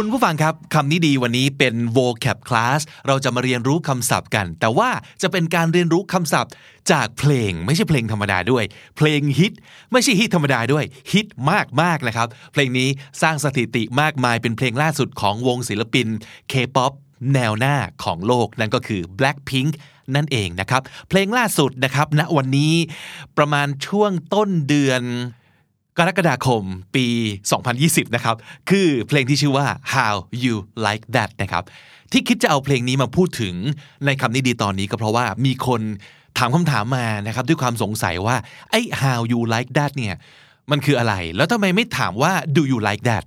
คุณผู้ฟังครับคำนี้ดีวันนี้เป็น vocab class เราจะมาเรียนรู้คำศัพท์กัน แต่ว่าจะเป็นการเรียนรู้คำศัพท์จากเพลงไม่ใช่เพลงธรรมดาด้วย เพลงฮิตไม่ใช่ฮิตธรรมดาด้วยฮิตมากมากๆนะครับ เพลงนี้สร้างสถิติมากมายเป็นเพลงล่าสุดของวงศิลปิน K-POP แนวหน้าของโลกนั่นก็คือ Blackpink นั่นเองนะครับ เพลงล่าสุดนะครับณวันนี้ประมาณช่วงต้นเดือน กรกฎาคมปี 2020 นะครับ คือเพลงที่ชื่อว่า How You Like That นะครับ ที่คิดจะเอาเพลงนี้มาพูดถึงในคำนี้ดีตอนนี้ก็เพราะว่ามีคนถามคำถามมานะครับ ด้วยความสงสัยว่า ไอ้ How You Like That เนี่ย มันคืออะไร แล้วทำไมไม่ถามว่า Do you like that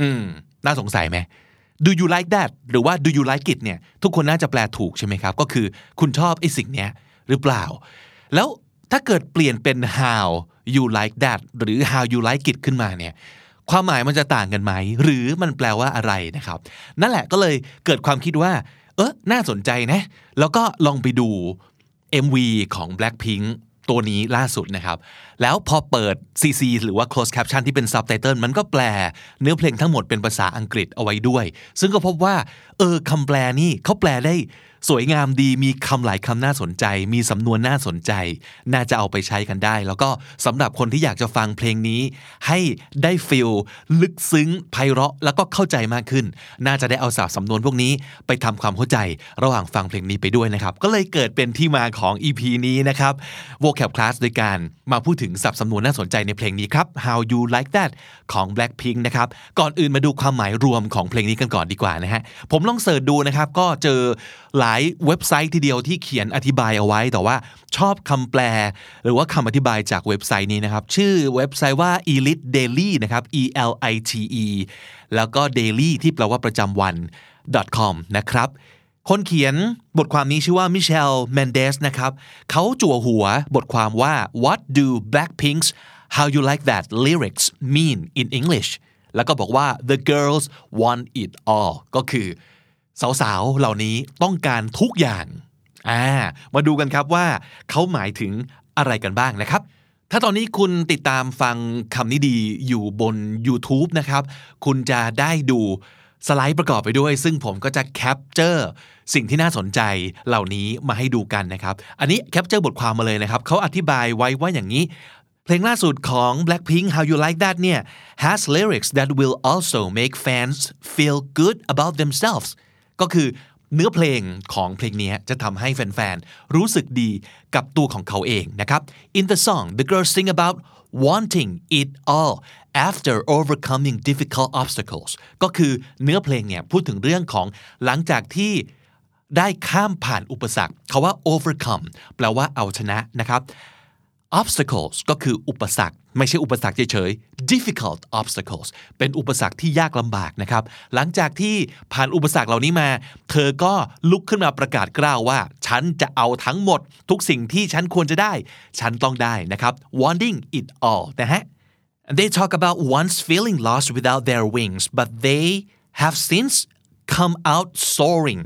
อืม น่าสงสัยไหม Do you like that หรือว่า Do you like it เนี่ย ทุกคนน่าจะแปลถูกใช่ไหมครับ ก็คือคุณชอบไอ้สิ่งเนี้ยหรือเปล่า แล้วถ้าเกิดเปลี่ยนเป็น how you like that หรือ how you like it ขึ้นมาเนี่ยความหมายมันจะต่างกันไหม หรือมันแปลว่าอะไรนะครับ นั่นแหละก็เลยเกิดความคิดว่า เออน่าสนใจนะ แล้วก็ลองไปดู MV ของ Blackpink ตัวนี้ล่าสุดนะครับ แล้วพอเปิด CC หรือว่า close caption ที่เป็น subtitle มันก็แปล เนื้อเพลงทั้งหมดเป็นภาษาอังกฤษเอาไว้ด้วย ซึ่งก็พบว่า เออคำแปลนี่เขาแปลได้ สวยงามดีมีคำหลายคำน่าสนใจ มีสำนวนน่าสนใจ น่าจะเอาไปใช้กันได้ แล้วก็สำหรับคนที่อยากจะฟังเพลงนี้ ให้ได้ฟิลลึกซึ้งไพเราะแล้วก็เข้าใจมากขึ้น น่าจะได้เอาศัพท์สำนวนพวกนี้ไปทำความเข้าใจ ระหว่างฟังเพลงนี้ไปด้วยนะครับ ก็เลยเกิดเป็นที่มาของ EP นี้นะครับ vocab class โดยการมาพูดถึงศัพท์สำนวนน่าสนใจในเพลงนี้ครับ How You Like That ของ Blackpink นะครับก่อนอื่นมาดูความหมายรวมของเพลงนี้กันก่อนดีกว่านะฮะผมลองเสิร์ชดูนะครับก็เจอ หลายเว็บไซต์ทีเดียวที่เขียนอธิบายเอาไว้ แต่ว่าชอบคำแปล หรือว่าคำอธิบายจากเว็บไซต์นี้นะครับ ชื่อเว็บไซต์ว่า elite daily นะครับ e l i t e แล้วก็ daily ที่แปลว่าประจำวัน com นะครับคนเขียนบทความนี้ชื่อว่ามิเชลแมนเดสนะครับเขาจั่วหัวบทความว่า what do Blackpink's how you like that lyrics mean in English แล้วก็บอกว่า the girls want it all ก็คือ สาวๆ เหล่านี้ต้องการทุกอย่างอ่ามาดูกันครับว่าเขาหมายถึงอะไรกันบ้างนะครับ ถ้าตอนนี้คุณติดตามฟังคำนี้ดีอยู่บน YouTube นะครับ คุณจะได้ดูสไลด์ประกอบไปด้วย ซึ่งผมก็จะ capture สิ่งที่น่าสนใจเหล่านี้มาให้ดูกันนะครับ อันนี้ capture บทความมาเลยนะครับ เขาอธิบายไว้ว่าอย่างนี้ เพลงล่าสุดของ Blackpink How You Like That เนี่ย has lyrics that will also make fans feel good about themselves ก็คือเนื้อเพลงของเพลงนี้จะทำให้แฟนๆ รู้สึกดีกับตัวของเขาเองนะครับ In the song the girls sing about wanting it all after overcoming difficult obstacles ก็คือเนื้อเพลงเนี่ยพูดถึงเรื่องของหลังจากที่ได้ข้ามผ่านอุปสรรคเขาว่า overcome แปลว่าเอาชนะนะครับ obstacles ก็คืออุปสรรค ไม่ใช่อุปสรรคเฉยๆ difficult obstacles เป็นอุปสรรคที่ยากลำบากนะครับ หลังจากที่ผ่านอุปสรรคเหล่านี้มา เธอก็ลุกขึ้นมาประกาศกล้าวว่า ฉันจะเอาทั้งหมด ทุกสิ่งที่ฉันควรจะได้ ฉันต้องได้นะครับ wanting it all นะฮะ They talk about once feeling lost without their wings but they have since come out soaring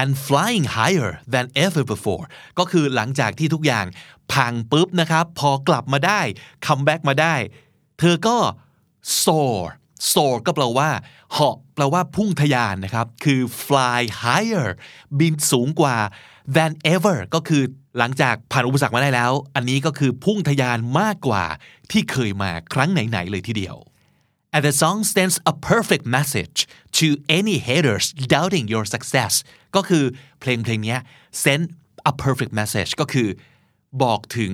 and flying higher than ever before ก็คือหลังจากที่ทุกอย่างพังปุ๊บนะครับ พอกลับมาได้คัมแบ็กมาได้ เธอก็ soar soar ก็แปลว่าเหาะแปลว่าพุ่งทะยานนะครับ คือ fly higher บินสูงกว่า than ever ก็คือหลังจากผ่านอุปสรรคมาได้แล้ว อันนี้ก็คือพุ่งทะยานมากกว่าที่เคยมาครั้งไหน ๆ เลยทีเดียว And the song sends a perfect message to any haters doubting your success ก็คือเพลงเพลงนี้ send a perfect message ก็คือ บอกถึง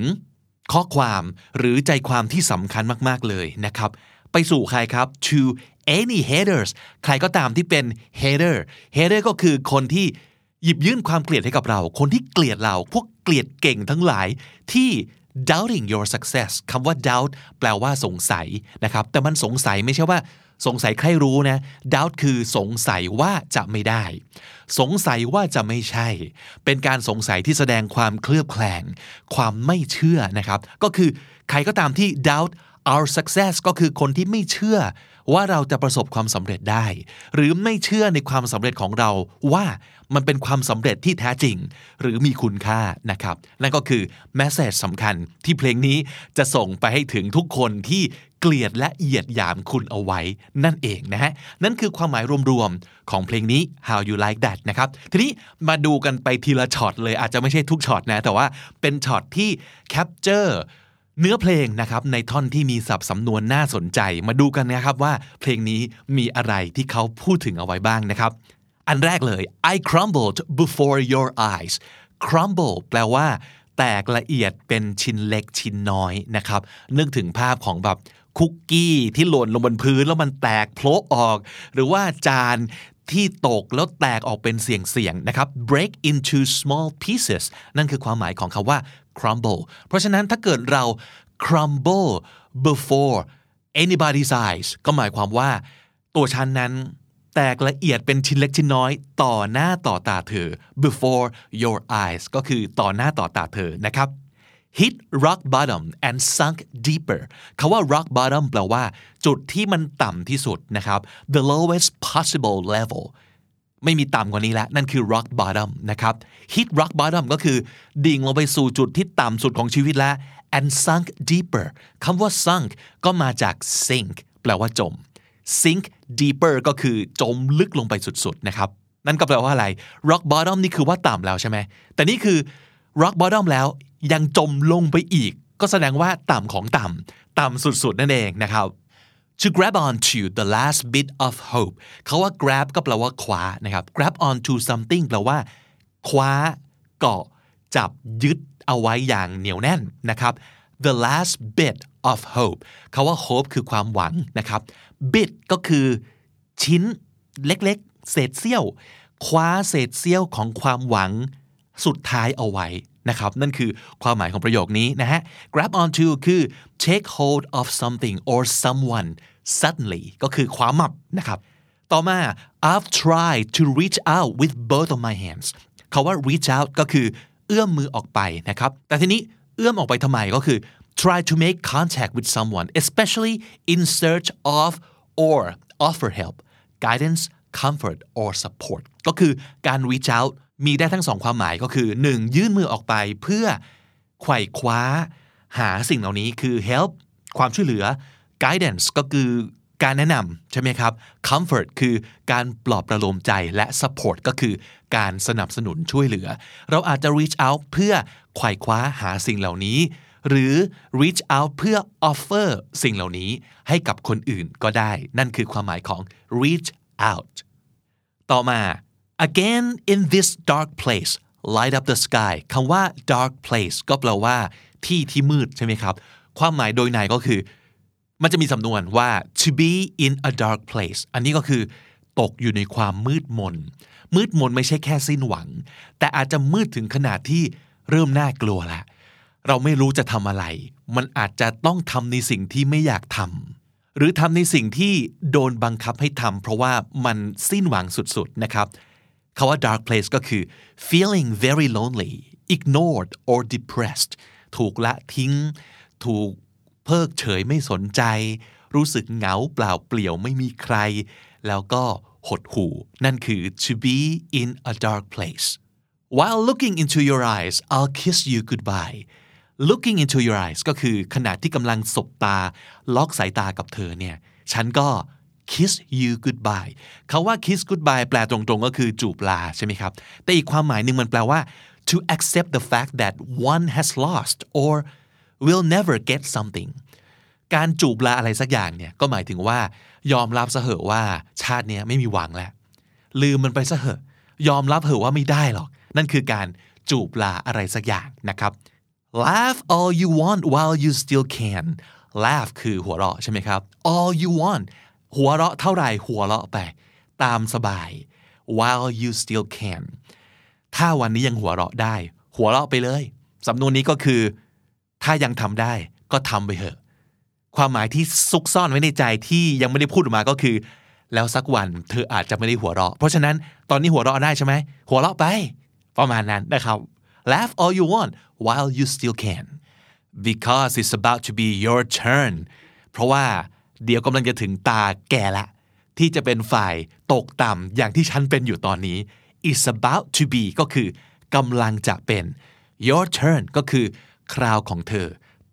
ข้อความหรือใจความที่สำคัญมาก ๆ เลยนะครับ ไปสู่ใครครับ to any haters ใครก็ตามที่เป็น hater hater ก็คือคนที่หยิบยื่นความเกลียดให้กับเรา คนที่เกลียดเรา พวกเกลียดเก่งทั้งหลายที่ doubting your success คำว่า doubt แปลว่าสงสัยนะครับ แต่มันสงสัยไม่ใช่ว่า สงสัยใครรู้นะ doubt คือสงสัยว่าจะไม่ได้ สงสัยว่าจะไม่ใช่ เป็นการสงสัยที่แสดงความเคลือบแคลง ความไม่เชื่อนะครับ ก็คือใครก็ตามที่ doubt our success ก็คือคนที่ไม่เชื่อ ว่าเราจะประสบความสำเร็จได้ หรือไม่เชื่อในความสำเร็จของเราว่ามันเป็นความสำเร็จที่แท้จริง หรือมีคุณค่านะครับ นั่นก็คือ message สำคัญที่เพลงนี้จะส่งไปให้ถึงทุกคนที่เกลียดและเหยียดหยามคุณเอาไว้นั่นเองนะฮะนั่นคือความหมายรวมๆของเพลงนี้ How You Like That นะครับทีนี้มาดูกันไปทีละช็อตเลยอาจจะไม่ใช่ทุกช็อตนะ แต่ว่าเป็นช็อตที่ capture เนื้อเพลงนะครับในท่อนที่มีศัพท์สำนวนน่าสนใจ มาดูกันนะครับว่าเพลงนี้มีอะไรที่เขาพูดถึงเอาไว้บ้างนะครับ อันแรกเลย I crumbled before your eyes crumble แปลว่า แตกละเอียดเป็นชิ้นเล็กชิ้นน้อยนะครับ นึกถึงภาพของแบบคุกกี้ที่หล่นลงบนพื้นแล้วมันแตกโผล่ออก หรือว่าจานที่ตกแล้วแตกออกเป็นเสียงๆนะครับ break into small pieces นั่นคือความหมายของคาว่า crumble เพราะฉะนั้นถ้าเกิดเรา crumble before anybody's eyes ก็หมายความว่า ตัวฉันนั้นแตกละเอียดเป็นชิ้นเล็กชิ้นน้อย ต่อหน้าต่อตาเธอ before your eyes ก็คือต่อหน้าต่อตาเธอนะครับ hit rock bottom and sunk deeper คาว่า rock bottom แปลว่า จุดที่มันต่ำที่สุดนะครับ the lowest possible level ไม่มีต่ำกว่านี้แล้ว นั่นคือ rock bottom นะครับ hit rock bottom ก็คือ ดิ่งลงไปสู่จุดที่ต่ำสุดของชีวิตแล้ว and sunk deeper คำว่า sunk ก็มาจาก sink แปลว่าจม sink deeper ก็คือจมลึกลงไปสุดๆนะครับ นั่นก็แปลว่าอะไร rock bottom นี่คือว่าต่ำแล้วใช่ไหม แต่นี่คือ rock bottom แล้วยังจมลงไปอีก ก็แสดงว่าต่ำของต่ำต่ำสุดๆนั่นเองนะครับ to grab onto the last bit of hope เขาว่า grab ก็แปลว่าคว้านะครับ grab onto something แปลว่า คว้าเกาะจับยึดเอาไว้อย่างเหนียวแน่นนะครับ the last bit of hope เขาว่า hope คือความหวังนะครับ bit ก็คือชิ้นเล็กๆ เศษเสี้ยว คว้าเศษเสี้ยวของความหวังสุดท้ายเอาไว้ นะครับ นั่นคือความหมายของประโยคนี้นะฮะ grab onto คือ take hold of something or someone suddenly ก็คือคว้ามับนะครับ ต่อมา I've tried to reach out with both of my hands คาว่า reach out ก็คือ เอื้อมมือออกไปนะครับ แต่ทีนี้เอื้อมออกไปทำไมก็คือ try to make contact with someone especially in search of or offer help guidance comfort or support ก็คือการ reach out มีได้ทั้งสองความหมายก็คือ 1. ยื่นมือออกไปเพื่อไขว่คว้า หาสิ่งเหล่านี้คือ help ความช่วยเหลือ guidance ก็คือการแนะนำใช่ไหมครับ comfort คือการปลอบประโลมใจและ support ก็คือการสนับสนุนช่วยเหลือ เราอาจจะ reach out เพื่อไขว่คว้าหาสิ่งเหล่านี้ หรือ reach out เพื่อ offer สิ่งเหล่านี้ให้กับคนอื่นก็ได้ นั่นคือความหมายของ reach out ต่อมา again in this dark place light up the sky คำว่า dark place ก็แปลว่า ที่ที่มืดใช่ไหมครับ ความหมายโดยในก็คือ มันจะมีสำนวนว่า to be in a dark place อันนี้ก็คือตกอยู่ในความมืดมน มืดมนไม่ใช่แค่สิ้นหวัง แต่อาจจะมืดถึงขนาดที่เริ่มน่ากลัวละ เราไม่รู้จะทำอะไร มันอาจจะต้องทำในสิ่งที่ไม่อยากทำหรือทำในสิ่งที่โดนบังคับให้ทำเพราะว่ามันสิ้นหวังสุดๆนะครับ คาว่า dark place ก็คือ feeling very lonely ignored or depressed ถูกละทิ้ง ถูกเพิกเฉยไม่สนใจ รู้สึกเหงาเปล่าเปลี่ยวไม่มีใคร แล้วก็หดหู่ นั่นคือ to be in a dark place while looking into your eyes I'll kiss you goodbye looking into your eyes ก็คือขณะที่กำลังสบตา ล็อกสายตากับเธอเนี่ย ฉันก็ kiss you goodbye เขาว่า kiss goodbye แปลตรงๆ ก็คือจูบลาใช่ไหมครับ แต่อีกความหมายหนึ่งมันแปลว่า to accept the fact that one has lost or will never get something การจูบลาอะไรสักอย่างเนี่ยก็หมายถึงว่ายอมรับซะเหอะว่าชาติเนี้ยไม่มีหวังแล้ว ลืมมันไปซะเหอะ ยอมรับเหอะว่าไม่ได้หรอก นั่นคือการจูบลาอะไรสักอย่างนะครับ laugh all you want while you still can laugh คือหัวเราะใช่ไหมครับ all you want หัวเราะเท่าไหร่หัวเราะไป ตามสบาย while you still can ถ้าวันนี้ยังหัวเราะได้ หัวเราะไปเลยสำนวนนี้ก็คือ ถ้ายังทำได้ก็ทำไปเถอะ ความหมายที่ซุกซ่อนไว้ในใจที่ยังไม่ได้พูดออกมาก็คือ แล้วสักวันเธออาจจะไม่ได้หัวเราะ เพราะฉะนั้นตอนนี้หัวเราะได้ใช่ไหมหัวเราะไป ประมาณนั้นนะครับ laugh all you want while you still can because it's about to be your turn เพราะว่า เดี๋ยวกำลังจะถึงตาแกละ ที่จะเป็นฝ่ายตกต่ำอย่างที่ฉันเป็นอยู่ตอนนี้ is about to be ก็คือกำลังจะเป็น your turn ก็คือ คราวของเธอ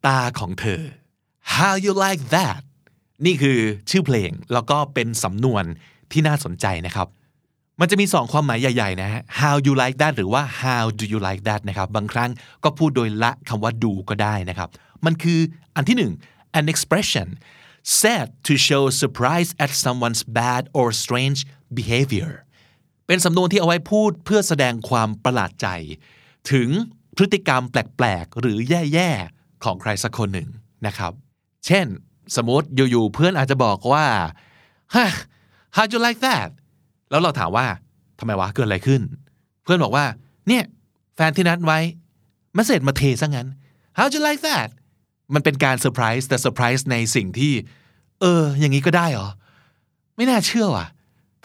ตาของเธอ how you like that นี่คือชื่อเพลงแล้วก็เป็นสำนวนที่น่าสนใจนะครับ มันจะมีสองความหมายใหญ่ๆนะฮะ how you like that หรือว่า how do you like that นะครับ บางครั้งก็พูดโดยละคำว่า do ก็ได้นะครับ มันคืออันที่หนึ่ง an expression said to show surprise at someone's bad or strange behavior เป็นสำนวนที่เอาไว้พูดเพื่อแสดงความประหลาดใจ ถึงพฤติกรรมแปลกๆ หรือแย่ๆ ของใครสักคนหนึ่งนะครับ เช่น สมมติอยู่ๆ เพื่อนอาจจะบอกว่า huh, how do you like that แล้วเราถามว่าทำไมวะเกิดอะไรขึ้น เพื่อนบอกว่า เนี่ย แฟนที่นัดไว้มาเสร็จมาเทซะงั้น how do you like that มันเป็นการเซอร์ไพรส์แต่เซอร์ไพรส์ในสิ่งที่ เออ อย่างนี้ก็ได้เหรอ ไม่น่าเชื่อว่ะ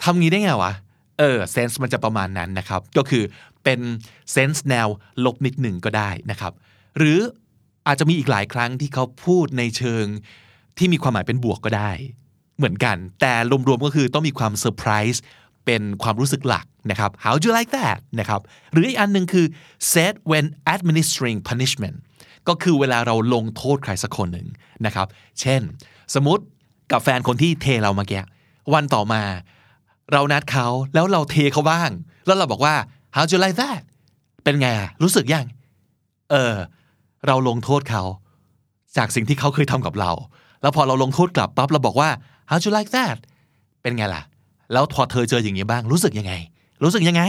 ทำงี้ได้ไงวะ เออ sense มันจะประมาณนั้นนะครับ ก็คือเป็น sense แนวลบนิดหนึ่งก็ได้นะครับ หรืออาจจะมีอีกหลายครั้งที่เขาพูดในเชิงที่มีความหมายเป็นบวกก็ได้ เหมือนกัน แต่รวมๆก็คือต้องมีความเซอร์ไพรส์เป็นความรู้สึกหลักนะครับ how do you like that นะครับ หรืออีกอันหนึ่งคือ said when administering punishment ก็คือเวลาเราลงโทษใครสักคนหนึ่งนะครับ เช่น สมมติกับแฟนคนที่เทเรามื่อกี้วันต่อมา เรานัดเขาแล้วเราเทเขาบ้าง แล้วเราบอกว่า how you like that เป็นไงอะรู้สึกยัง เออ เราลงโทษเขา จากสิ่งที่เขาเคยทำกับเรา แล้วพอเราลงโทษกลับปั๊บเราบอกว่า how you like that เป็นไงล่ะ แล้วพอเธอเจออย่างนี้บ้าง รู้สึกยังไง รู้สึกยังไง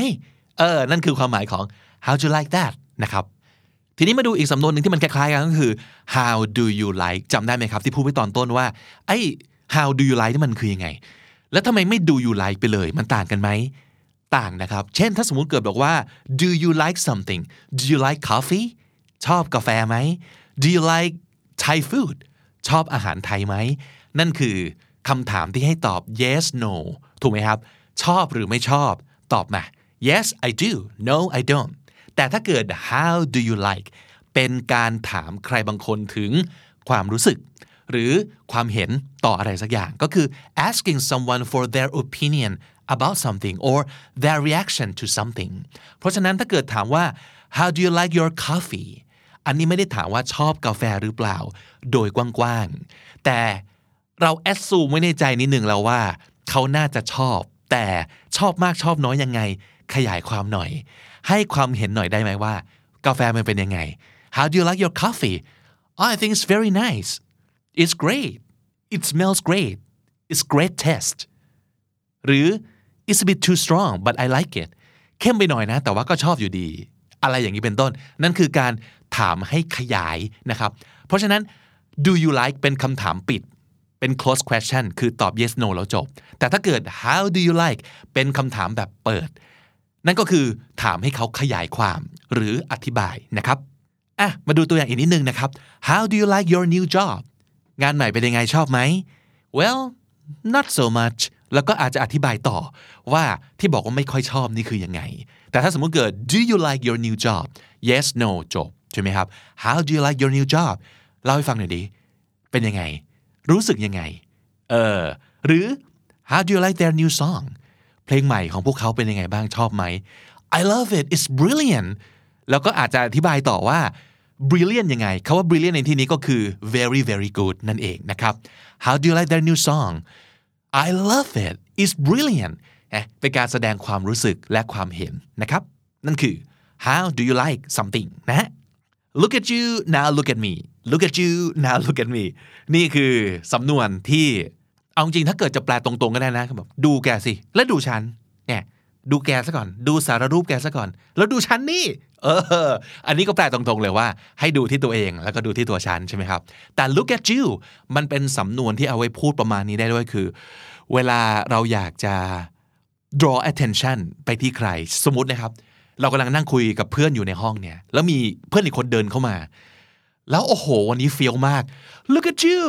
เออ นั่นคือความหมายของ how you like that นะครับ ทีนี้มาดูอีกสำนวนหนึ่งที่มันคล้ายๆกันก็คือ how do you like จำได้ไหมครับ ที่พูดไว้ตอนต้นว่าไอ้ how do you like นี่มันคือยังไง แล้วทำไมไม่ do you like ไปเลย มันต่างกันไหมต่างนะครับ เช่นถ้าสมมติเกิดบอกว่า do you like something do you like coffee ชอบกาแฟไหม do you like Thai food ชอบอาหารไทยไหม นั่นคือคำถามที่ให้ตอบ yes no ถูกไหมครับ ชอบหรือไม่ชอบ ตอบมา yes I do no I don't แต่ถ้าเกิด how do you like เป็นการถามใครบางคนถึงความรู้สึก หรือความเห็นต่ออะไรสักอย่าง ก็คือ asking someone for their opinion about something or their reaction to something เพราะฉะนั้นถ้าเกิดถามว่า how do you like your coffee อันนี้ไม่ได้ถามว่าชอบกาแฟหรือเปล่า โดยกว้างๆ แต่เราแอดซูมไว้ในใจนิดหนึ่งแล้วว่า เขาน่าจะชอบ แต่ชอบมากชอบน้อยยังไง ขยายความหน่อย ให้ความเห็นหน่อยได้ไหมว่า กาแฟมันเป็นยังไง How do you like your coffee oh, I think it's very nice it's great it smells great it's great taste หรือ it's a bit too strong but I like it เข้มไปหน่อยนะ แต่ว่าก็ชอบอยู่ดี อะไรอย่างนี้เป็นต้น นั่นคือการถามให้ขยายนะครับ เพราะฉะนั้น do you like เป็นคำถามปิด เป็น close question คือตอบ yes no แล้วจบ แต่ถ้าเกิด how do you like เป็นคำถามแบบเปิด นั่นก็คือถามให้เขาขยายความหรืออธิบายนะครับอะมาดูตัวอย่างอีกนิดนึงนะครับ how do you like your new job งานใหม่เป็นยังไงชอบไหม well not so much แล้วก็อาจจะอธิบายต่อว่าที่บอกว่าไม่ค่อยชอบนี่คือยังไง แต่ถ้าสมมติเกิด do you like your new job yes no จบใช่ไหมครับ how do you like your new job เล่าให้ฟังหน่อยดิ เป็นยังไง รู้สึกยังไง เออ หรือ how do you like their new song เพลงใหม่ของพวกเขาเป็นยังไงบ้างชอบไหม I love it it's brilliant แล้วก็อาจจะอธิบายต่อว่า brilliant ยังไงคาว่า brilliant ในที่นี้ก็คือ very very good นั่นเองนะครับ how do you like their new song I love it it's brilliant เป็นการแสดงความรู้สึกและความเห็นนะครับ นั่นคือ how do you like something นะฮะ look at you now look at me look at you now look at me นี่คือสำนวนที่ เอาจริงถ้าเกิดจะแปลตรงๆก็ได้นะแบบดูแกสิ แล้วดูฉันเนี่ยดูแกซะก่อน ดูสารรูปแกซะก่อน แล้วดูฉันนี่ เออ อันนี้ก็แปลตรงๆเลยว่า ให้ดูที่ตัวเองแล้วก็ดูที่ตัวฉันใช่ไหมครับ แต่ look at you มันเป็นสำนวนที่เอาไว้พูดประมาณนี้ได้ด้วยคือ เวลาเราอยากจะ draw attention ไปที่ใคร สมมตินะครับ เรากำลังนั่งคุยกับเพื่อนอยู่ในห้องเนี่ย แล้วมีเพื่อนอีกคนเดินเข้ามา แล้วโอ้โห วันนี้เฟี้ยวมาก look at you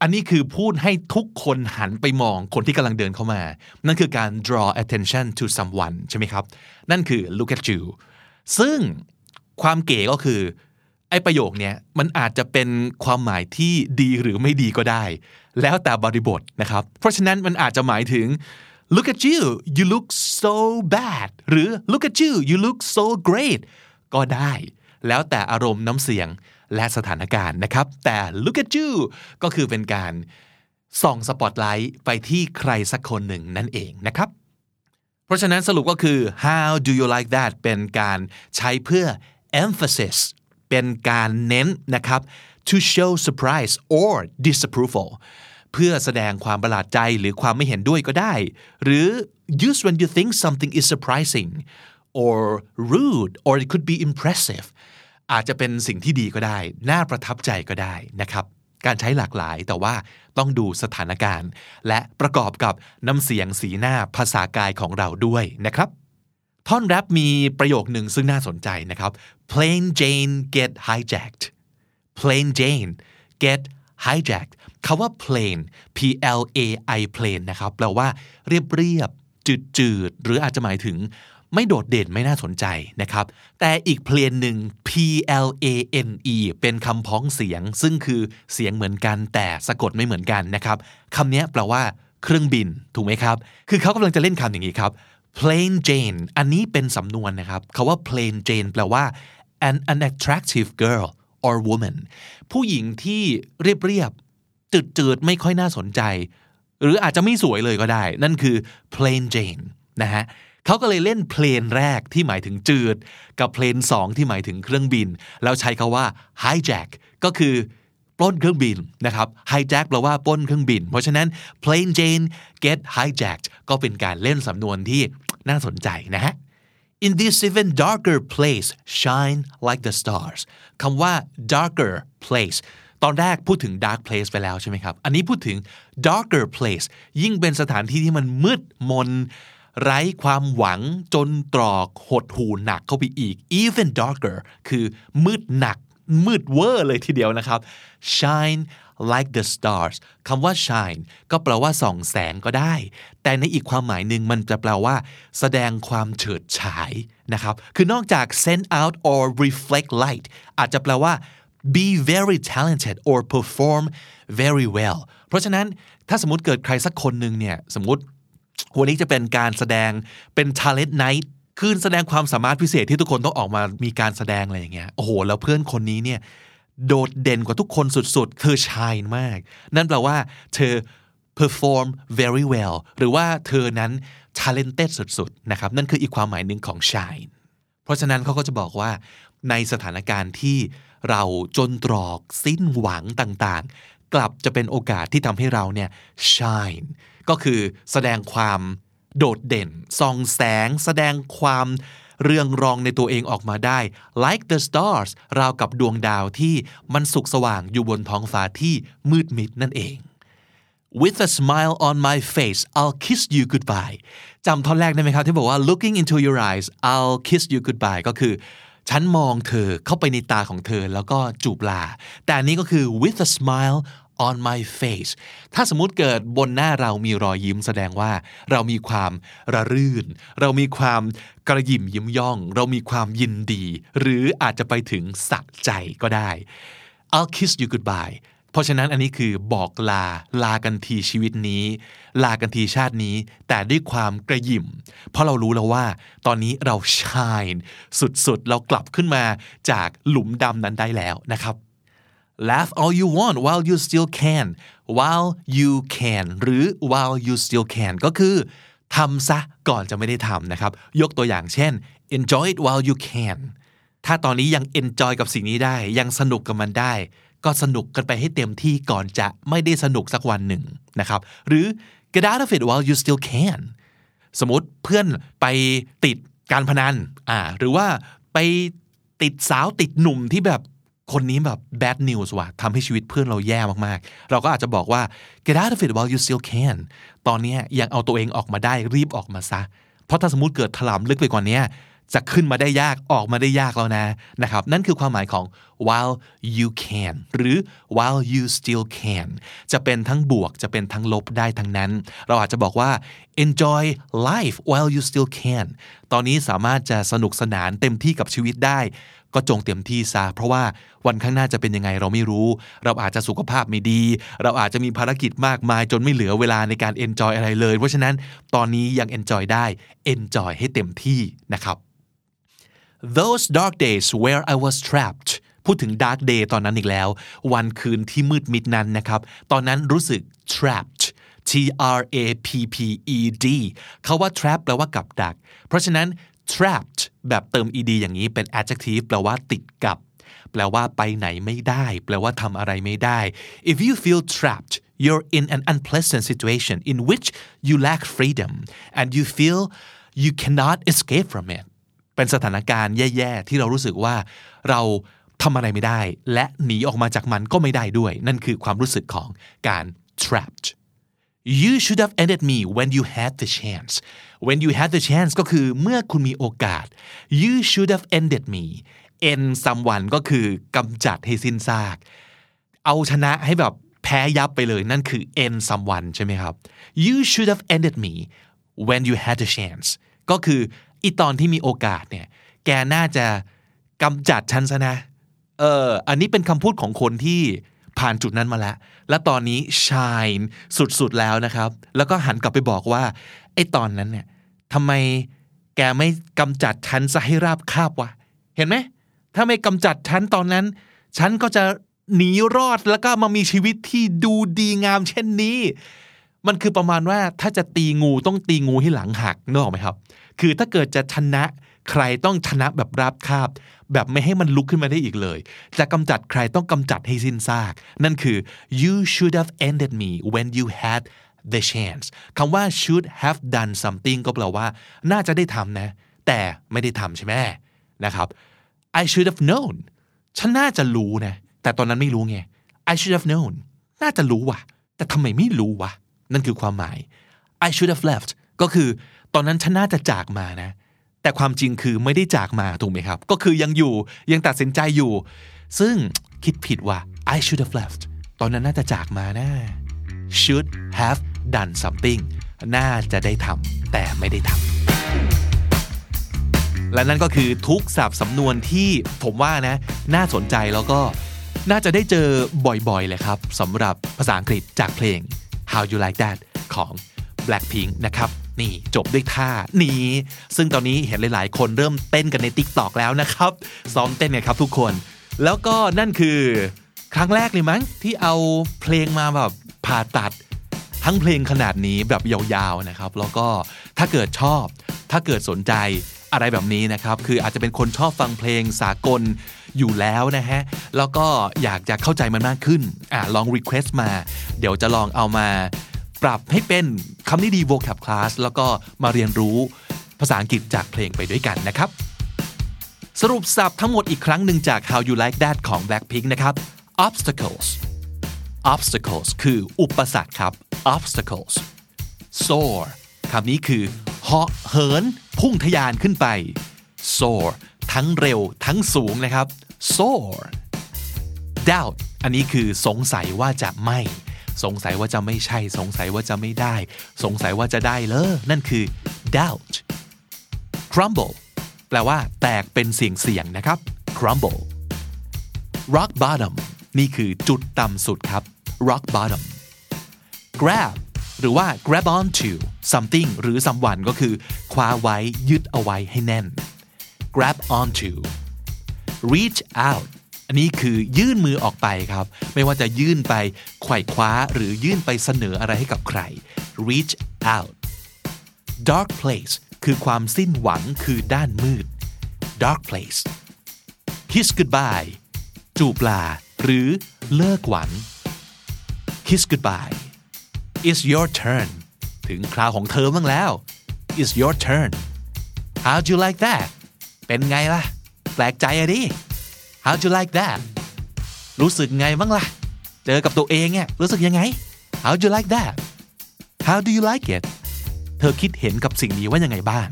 อันนี้คือพูดให้ทุกคนหันไปมองคนที่กำลังเดินเข้ามา นั่นคือการ draw attention to someone ใช่ไหมครับ นั่นคือ look at you ซึ่งความเก๋ก็คือ ไอ้ประโยคเนี้ยมันอาจจะเป็นความหมายที่ดีหรือไม่ดีก็ได้ แล้วแต่บริบทนะครับ เพราะฉะนั้นมันอาจจะหมายถึง look at you you look so bad หรือ look at you you look so great ก็ได้ แล้วแต่อารมณ์น้ำเสียง และสถานการณ์นะครับ แต่ look at you ก็คือเป็นการส่องสปอตไลท์ไปที่ใครสักคนหนึ่งนั่นเองนะครับ เพราะฉะนั้นสรุปก็คือ how do you like that เป็นการใช้เพื่อ emphasis เป็นการเน้นนะครับ to show surprise or disapproval เพื่อแสดงความประหลาดใจหรือความไม่เห็นด้วยก็ได้ หรือ use when you think something is surprising or rude or it could be impressive อาจจะเป็นสิ่งที่ดีก็ได้ น่าประทับใจก็ได้นะครับ การใช้หลากหลายแต่ว่าต้องดูสถานการณ์ และประกอบกับน้ำเสียงสีหน้าภาษากายของเราด้วยนะครับ ท่อนแรปมีประโยคหนึ่งซึ่งน่าสนใจนะครับ plain Jane get hijacked plain Jane get hijacked คาว่า plain p l a i plain นะครับ แปลว่าเรียบเรียบจืดจืดหรืออาจจะหมายถึง ไม่โดดเด่นไม่น่าสนใจนะครับ แต่อีกเพลงหนึ่ง P L A N E เป็นคำพ้องเสียง ซึ่งคือเสียงเหมือนกันแต่สะกดไม่เหมือนกันนะครับคำนี้แปลว่าเครื่องบินถูกไหมครับ คือเขากำลังจะเล่นคำอย่างนี้ครับ plain Jane อันนี้เป็นสำนวนนะครับคาว่า plain Jane แปลว่า an unattractive girl or woman ผู้หญิงที่เรียบเรียบจืดจืดไม่ค่อยน่าสนใจ หรืออาจจะไม่สวยเลยก็ได้ นั่นคือ plain Jane นะฮะ เขาก็เลยเล่นเพลนแรกที่หมายถึงจืด กับเพลนสองที่หมายถึงเครื่องบิน แล้วใช้คาว่า hijack ก็คือปล้นเครื่องบินนะครับ hijack แปลว่าปล้นเครื่องบิน เพราะฉะนั้น plane Jane get hijacked ก็เป็นการเล่นสำนวนที่น่าสนใจนะฮะ In this even darker place shine like the stars คำว่า darker place ตอนแรกพูดถึง dark place ไปแล้วใช่ไหมครับ อันนี้พูดถึง darker place ยิ่งเป็นสถานที่ที่มันมืดมน ไร้ความหวังจนตรอกหดหูหนักเข้าไปอีก even darker คือมืดหนักมืดเวอร์เลยทีเดียวนะครับ shine like the stars คำว่า shine ก็แปลว่าส่องแสงก็ได้ แต่ในอีกความหมายหนึ่งมันจะแปลว่า แสดงความเฉิดฉายนะครับ คือนอกจาก send out or reflect light อาจจะแปลว่า be very talented or perform very well เพราะฉะนั้นถ้าสมมติเกิดใครสักคนหนึ่งเนี่ย สมมติ วันนี้จะเป็นการแสดงเป็น talent night คืนแสดงความสามารถพิเศษที่ทุกคนต้องออกมามีการแสดงอะไรอย่างเงี้ย โอ้โห แล้วเพื่อนคนนี้เนี่ยโดดเด่นกว่าทุกคนสุดๆ เธอชายมาก นั่นแปลว่าเธอ perform very well หรือว่าเธอนั้น talented สุดๆ นะครับ นั่นคืออีกความหมายหนึ่งของ shine เพราะฉะนั้นเขาก็จะบอกว่าในสถานการณ์ที่เราจนตรอกสิ้นหวังต่างๆ กลับจะเป็นโอกาสที่ทำให้เราเนี่ย shine ก็คือแสดงความโดดเด่นส่องแสง แสดงความเรืองรองในตัวเองออกมาได้ like the stars ราวกับดวงดาวที่มันสุกสว่างอยู่บนท้องฟ้าที่มืดมิดนั่นเอง with a smile on my face I'll kiss you goodbye จำท่อนแรกได้ไหมครับ ที่บอกว่า looking into your eyes I'll kiss you goodbye ก็คือ ฉันมองเธอเข้าไปในตาของเธอแล้วก็จูบลา แต่อันนี้ก็คือ with a smile on my face ถ้าสมมติเกิดบนหน้าเรามีรอยยิ้มแสดงว่า เรามีความระรื่น เรามีความกระยิมยิ้มย่อง เรามีความยินดี หรืออาจจะไปถึงสักใจก็ได้ I'll kiss you goodbye เพราะฉะนั้นอันนี้คือบอกลาลากันทีชีวิตนี้ ลากันทีชาตินี้ แต่ด้วยความกระยิมเพราะเรารู้แล้วว่า ตอนนี้เราชายสุดๆ เรากลับขึ้นมาจากหลุมดำนั้นได้แล้วนะครับ laugh all you want while you still can while you can หรือ while you still can ก็คือทำซะก่อนจะไม่ได้ทำนะครับ ยกตัวอย่างเช่น enjoy it while you can ถ้าตอนนี้ยัง enjoy กับสิ่งนี้ได้ ยังสนุกกับมันได้ ก็สนุกกันไปให้เต็มที่ก่อนจะไม่ได้สนุกสักวันหนึ่งนะครับ หรือ get out of it while you still can สมมติเพื่อนไปติดการพนันอ่าหรือว่าไปติดสาวติดหนุ่มที่แบบ คนนี้แบบ bad news ว่ะทำให้ชีวิตเพื่อนเราแย่มากๆ เราก็อาจจะบอกว่า get out of it while you still can ตอนนี้ยังเอาตัวเองออกมาได้รีบออกมาซะ เพราะถ้าสมมติเกิดถลำลึกไปกว่านี้จะขึ้นมาได้ยากออกมาได้ยากแล้วนะนะครับ นั่นคือความหมายของ while you can หรือ while you still can จะเป็นทั้งบวกจะเป็นทั้งลบได้ทั้งนั้น เราอาจจะบอกว่า enjoy life while you still can ตอนนี้สามารถจะสนุกสนานเต็มที่กับชีวิตได้ ก็จงเต็มที่ซะเพราะว่าวันข้างหน้าจะเป็นยังไงเราไม่รู้ เราอาจจะสุขภาพไม่ดี เราอาจจะมีภารกิจมากมาย จนไม่เหลือเวลาในการ enjoy อะไรเลย เพราะฉะนั้นตอนนี้ยัง enjoy ได้ enjoy ให้เต็มที่นะครับ those dark days where I was trapped พูดถึง dark day ตอนนั้นอีกแล้ว วันคืนที่มืดมิดนั้นนะครับ ตอนนั้นรู้สึก trapped T R A P P E D เขาว่า trap แปลว่ากับดัก เพราะฉะนั้น trapped แบบเติม ed อย่างนี้เป็น adjective แปลว่าติดกับ แปลว่าไปไหนไม่ได้ แปลว่าทำอะไรไม่ได้ if you feel trapped you're in an unpleasant situation in which you lack freedom and you feel you cannot escape from it เป็นสถานการณ์แย่ๆ ที่เรารู้สึกว่าเราทำอะไรไม่ได้ และหนีออกมาจากมันก็ไม่ได้ด้วย นั่นคือความรู้สึกของการ trapped you should have ended me when you had the chance when you had the chance ก็คือเมื่อคุณมีโอกาส you should have ended me end someone ก็คือกำจัดให้สิ้นซาก เอาชนะให้แบบแพ้ยับไปเลยนั่นคือ end someone ใช่ไหมครับ you should have ended me when you had the chance ก็คืออีตอนที่มีโอกาสเนี่ย แกน่าจะกำจัดฉันซะนะ เออ อันนี้เป็นคำพูดของคนที่ ผ่านจุดนั้นมาแล้ว และตอนนี้ shine สุดๆแล้วนะครับ แล้วก็หันกลับไปบอกว่าไอ้ตอนนั้นเนี่ยทำไมแกไม่กำจัดฉันซะให้ราบคาบวะเห็นไหมถ้าไม่กำจัดฉันตอนนั้น ฉันก็จะหนีรอดแล้วก็มามีชีวิตที่ดูดีงาม เช่นนี้ มันคือประมาณว่าถ้าจะตีงูต้องตีงูให้หลังหักนึกออกไหมครับ คือถ้าเกิดจะชนะใครต้องชนะแบบราบคาบ แบบไม่ให้มันลุกขึ้นมาได้อีกเลย จะกำจัดใครต้องกำจัดให้สิ้นซาก นั่นคือ you should have ended me when you had the chance คำว่า should have done something ก็แปลว่า น่าจะได้ทำนะ แต่ไม่ได้ทำใช่ไหมนะครับ I should have known ฉันน่าจะรู้นะ แต่ตอนนั้นไม่รู้ไง I should have known น่าจะรู้ว่ะ แต่ทำไมไม่รู้วะ นั่นคือความหมาย I should have left ก็คือ ตอนนั้นฉันน่าจะจากมานะ แต่ความจริงคือไม่ได้จากมาถูกไหมครับ ก็คือยังอยู่ยังตัดสินใจอยู่ ซึ่งคิดผิดว่า I should have left ตอนนั้นน่าจะจากมานะ should have done something น่าจะได้ทำแต่ไม่ได้ทำและนั่นก็คือทุกศัพท์สำนวนที่ผมว่านะ น่าสนใจแล้วก็น่าจะได้เจอบ่อยๆเลยครับสำหรับภาษาอังกฤษจากเพลง How You Like That ของ Blackpink นะครับ นี่จบด้วยท่านี้ ซึ่งตอนนี้เห็นหลาย ๆ คนเริ่มเต้นกันใน TikTok แล้วนะครับซ้อมเต้นกันครับทุกคน แล้วก็นั่นคือครั้งแรกเลยมั้งที่เอาเพลงมาแบบผ่าตัดทั้งเพลงขนาดนี้แบบยาวๆนะครับ แล้วก็ถ้าเกิดชอบ ถ้าเกิดสนใจอะไรแบบนี้นะครับ คืออาจจะเป็นคนชอบฟังเพลงสากลอยู่แล้วนะฮะ แล้วก็อยากจะเข้าใจมันมากขึ้น อ่าลอง request มา เดี๋ยวจะลองเอามา ปรับให้เป็นคำนี้ดี vocab class แล้วก็มาเรียนรู้ภาษาอังกฤษจากเพลงไปด้วยกันนะครับ สรุปสับทั้งหมดอีกครั้งหนึ่งจาก How You Like That ของ Blackpink นะครับ obstacles obstacles คืออุปสรรคครับ obstacles soar คำนี้คือเหาะเหิน พุ่งทยานขึ้นไป soar ทั้งเร็วทั้งสูงนะครับ soar doubt อันนี้คือสงสัยว่าจะไม่ สงสัยว่าจะไม่ใช่ สงสัยว่าจะไม่ได้ สงสัยว่าจะได้เลยนั่นคือ doubt crumble แปลว่า แตกเป็นเสียงเสียงนะครับ crumble rock bottom นี่คือจุดต่ำสุดครับ rock bottom grab หรือว่า grab onto something หรือ someone ก็คือ คว้าไว้ยึดเอาไว้ให้แน่น grab onto reach out อันนี้คือยื่นมือออกไปครับ ไม่ว่าจะยื่นไปไขว่คว้าหรือยื่นไปเสนออะไรให้กับใคร reach out dark place คือความสิ้นหวังคือด้านมืด dark place kiss goodbye จูบลา หรือเลิกหวัง kiss goodbye it's your turn ถึงคราวของเธอบ้างแล้ว it's your turn how do you like that เป็นไงล่ะ แปลกใจอะดิ how do you like that รู้สึกไงบ้างล่ะ เจอกับตัวเองเนี่ยรู้สึกยังไง how do you like that how do you like it เธอคิดเห็นกับสิ่งนี้ว่ายังไงบ้าง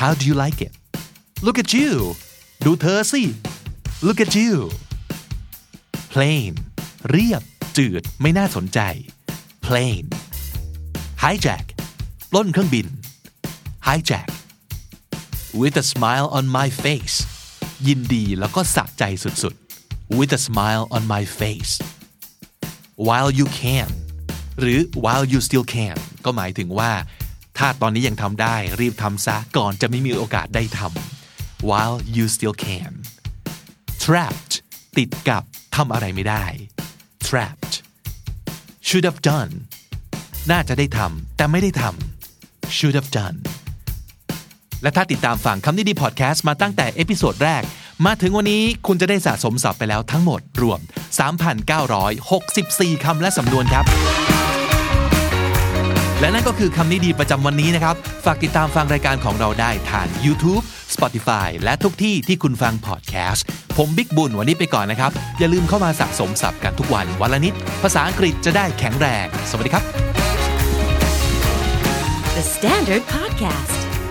how do you like it look at you ดูเธอสิ look at you plain เรียบ จืด ไม่น่าสนใจ plain hijack ล้นเครื่องบิน hijack with a smile on my face ยินดีแล้วก็สะใจสุดๆ with a smile on my face while you can หรือ while you still can ก็หมายถึงว่า ถ้าตอนนี้ยังทำได้รีบทำซะก่อนจะไม่มีโอกาสได้ทำ while you still can trapped ติดกับทำอะไรไม่ได้ trapped should have done น่าจะได้ทำแต่ไม่ได้ทำ should have done และถ้าติดตามฟังคำนี้ดีพอดแคสต์มาตั้งแต่ episode แรก มาถึงวันนี้คุณจะได้สะสมศัพท์ไปแล้วทั้งหมดรวม 3,964 คำและสำนวนครับ และนั่นก็คือคำนี้ดีประจำวันนี้นะครับ ฝากติดตามฟังรายการของเราได้ทาง YouTube Spotify และทุกที่ที่คุณฟังพอดแคสต์ ผมบิ๊กบุญวันนี้ไปก่อนนะครับ อย่าลืมเข้ามาสะสมศัพท์กันทุกวันวันละนิด ภาษาอังกฤษจะได้แข็งแรง สวัสดีครับ The Standard Podcast,